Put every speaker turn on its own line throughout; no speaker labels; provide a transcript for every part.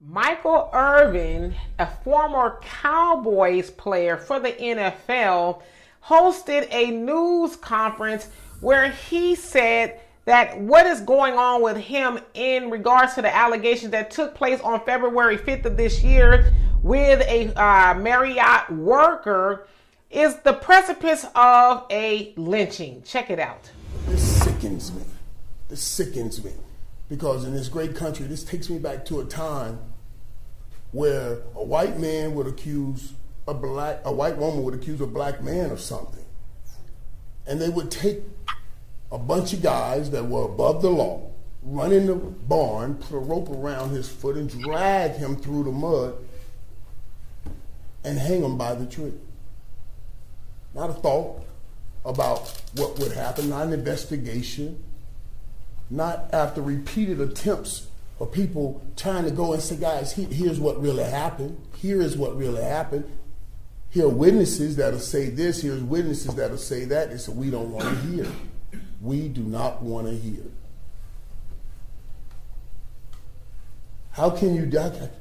Michael Irvin, a former Cowboys player for the NFL, hosted a news conference where he said that what is going on with him in regards to the allegations that took place on February 5th of this year with a uh, Marriott worker is the precipice of a lynching. Check it out.
This sickens me. This sickens me. Because in this great country, this takes me back to a time where a white man would accuse a black, a white woman would accuse a black man of something. And they would take a bunch of guys that were above the law, run in the barn, put a rope around his foot, and drag him through the mud and hang him by the tree. Not a thought about what would happen, not an investigation, not after repeated attempts of people trying to go and say, guys, here's what really happened. Here is what really happened. Here are witnesses that'll say this. Here's witnesses that'll say that. Said, we don't want to hear. We do not want to hear. How can you?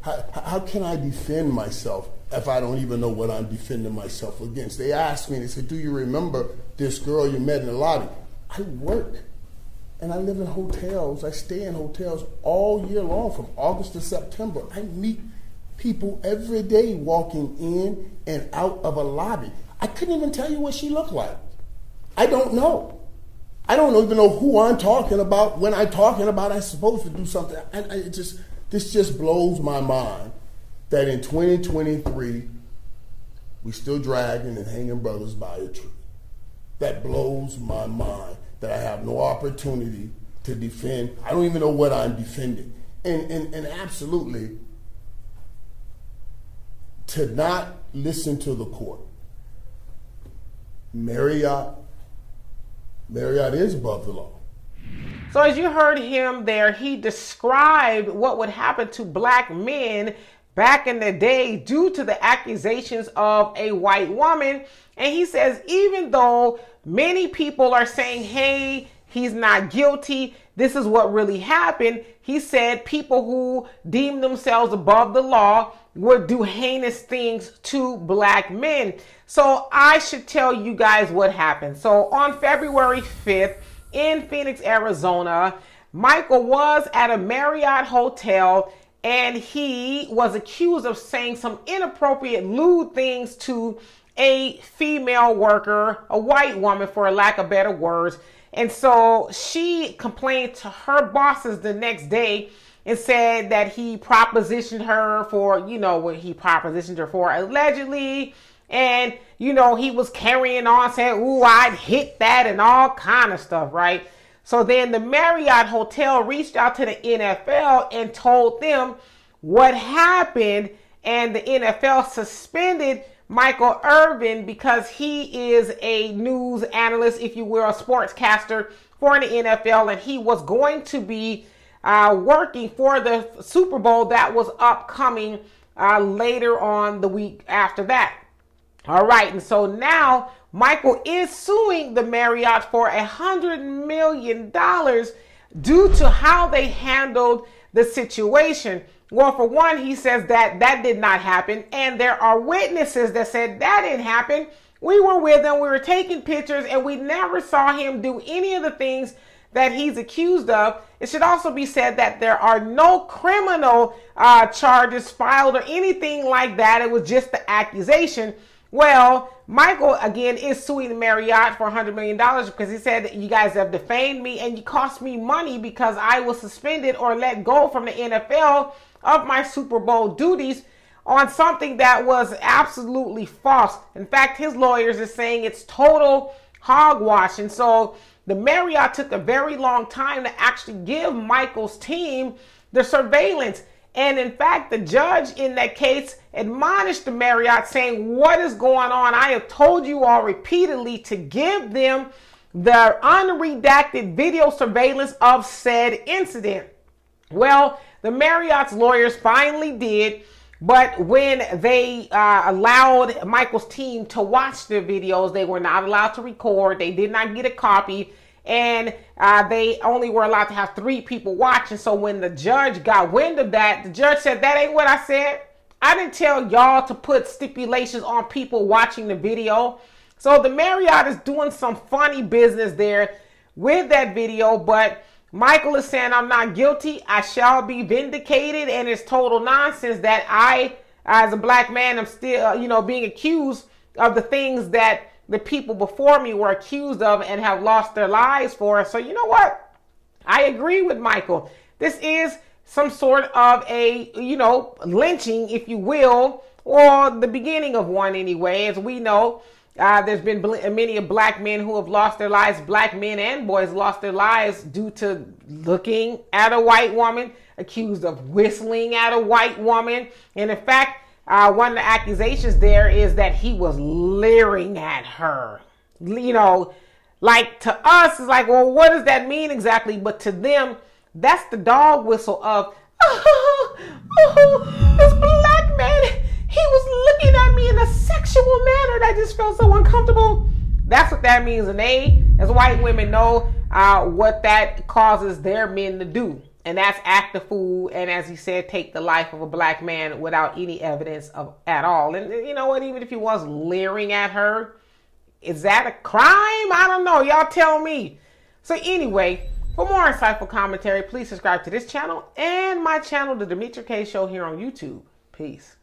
How, how can I defend myself if I don't even know what I'm defending myself against? They asked me. They said, "Do you remember this girl you met in the lobby?" I work and I live in hotels. I stay in hotels all year long from August to September. I meet people every day walking in and out of a lobby. I couldn't even tell you what she looked like. I don't know. I don't even know who I'm talking about when I'm talking about I'm supposed to do something. I, I, just this just blows my mind that in 2023 we still dragging and hanging brothers by a tree. That blows my mind that I have no opportunity to defend. I don't even know what I'm defending. And, and, and absolutely, to not listen to the court. Marriott, Marriott is above the law.
So, as you heard him there, he described what would happen to black men back in the day due to the accusations of a white woman. And he says, even though many people are saying, hey, he's not guilty, this is what really happened, he said people who deem themselves above the law would do heinous things to black men. So I should tell you guys what happened. So on February 5th in Phoenix, Arizona, Michael was at a Marriott hotel and he was accused of saying some inappropriate, lewd things to a female worker, a white woman, for lack of better words. And so she complained to her bosses the next day and said that he propositioned her for, you know, what he propositioned her for allegedly. And, you know, he was carrying on saying, ooh, I'd hit that and all kind of stuff, right? So then the Marriott Hotel reached out to the NFL and told them what happened, and the NFL suspended Michael Irvin because he is a news analyst, if you will, a sportscaster for the NFL, and he was going to be uh, working for the Super Bowl that was upcoming uh, later on the week after that. All right, and so now Michael is suing the Marriott for a hundred million dollars due to how they handled the situation. Well, for one, he says that that did not happen, and there are witnesses that said that didn't happen. We were with him, we were taking pictures, and we never saw him do any of the things that he's accused of. It should also be said that there are no criminal uh, charges filed or anything like that. It was just the accusation. Well, Michael again is suing the Marriott for $100 million because he said that you guys have defamed me and you cost me money because I was suspended or let go from the NFL of my Super Bowl duties on something that was absolutely false. In fact, his lawyers are saying it's total hogwash. And so the Marriott took a very long time to actually give Michael's team the surveillance. And in fact, the judge in that case admonished the Marriott saying, What is going on? I have told you all repeatedly to give them the unredacted video surveillance of said incident. Well, the Marriott's lawyers finally did, but when they uh, allowed Michael's team to watch the videos, they were not allowed to record. They did not get a copy. And uh, they only were allowed to have three people watching. So when the judge got wind of that, the judge said, That ain't what I said. I didn't tell y'all to put stipulations on people watching the video. So the Marriott is doing some funny business there with that video, but Michael is saying, I'm not guilty. I shall be vindicated. And it's total nonsense that I, as a black man, am still, you know, being accused of the things that the people before me were accused of and have lost their lives for. So, you know what? I agree with Michael. This is some sort of a, you know, lynching, if you will, or the beginning of one anyway. As we know, uh, there's been bl- many black men who have lost their lives, black men and boys lost their lives due to looking at a white woman, accused of whistling at a white woman. And in fact, uh, one of the accusations there is that he was leering at her. You know, like to us, it's like, well, what does that mean exactly? But to them, that's the dog whistle of, oh, oh this black man, he was looking at me in a sexual manner that just felt so uncomfortable. That's what that means. And they, as white women, know uh, what that causes their men to do and that's act a fool and as he said take the life of a black man without any evidence of at all. And you know what even if he was leering at her is that a crime? I don't know. Y'all tell me. So anyway for more insightful commentary please subscribe to this channel and my channel the Demetra Kaye show here on youtube. Peace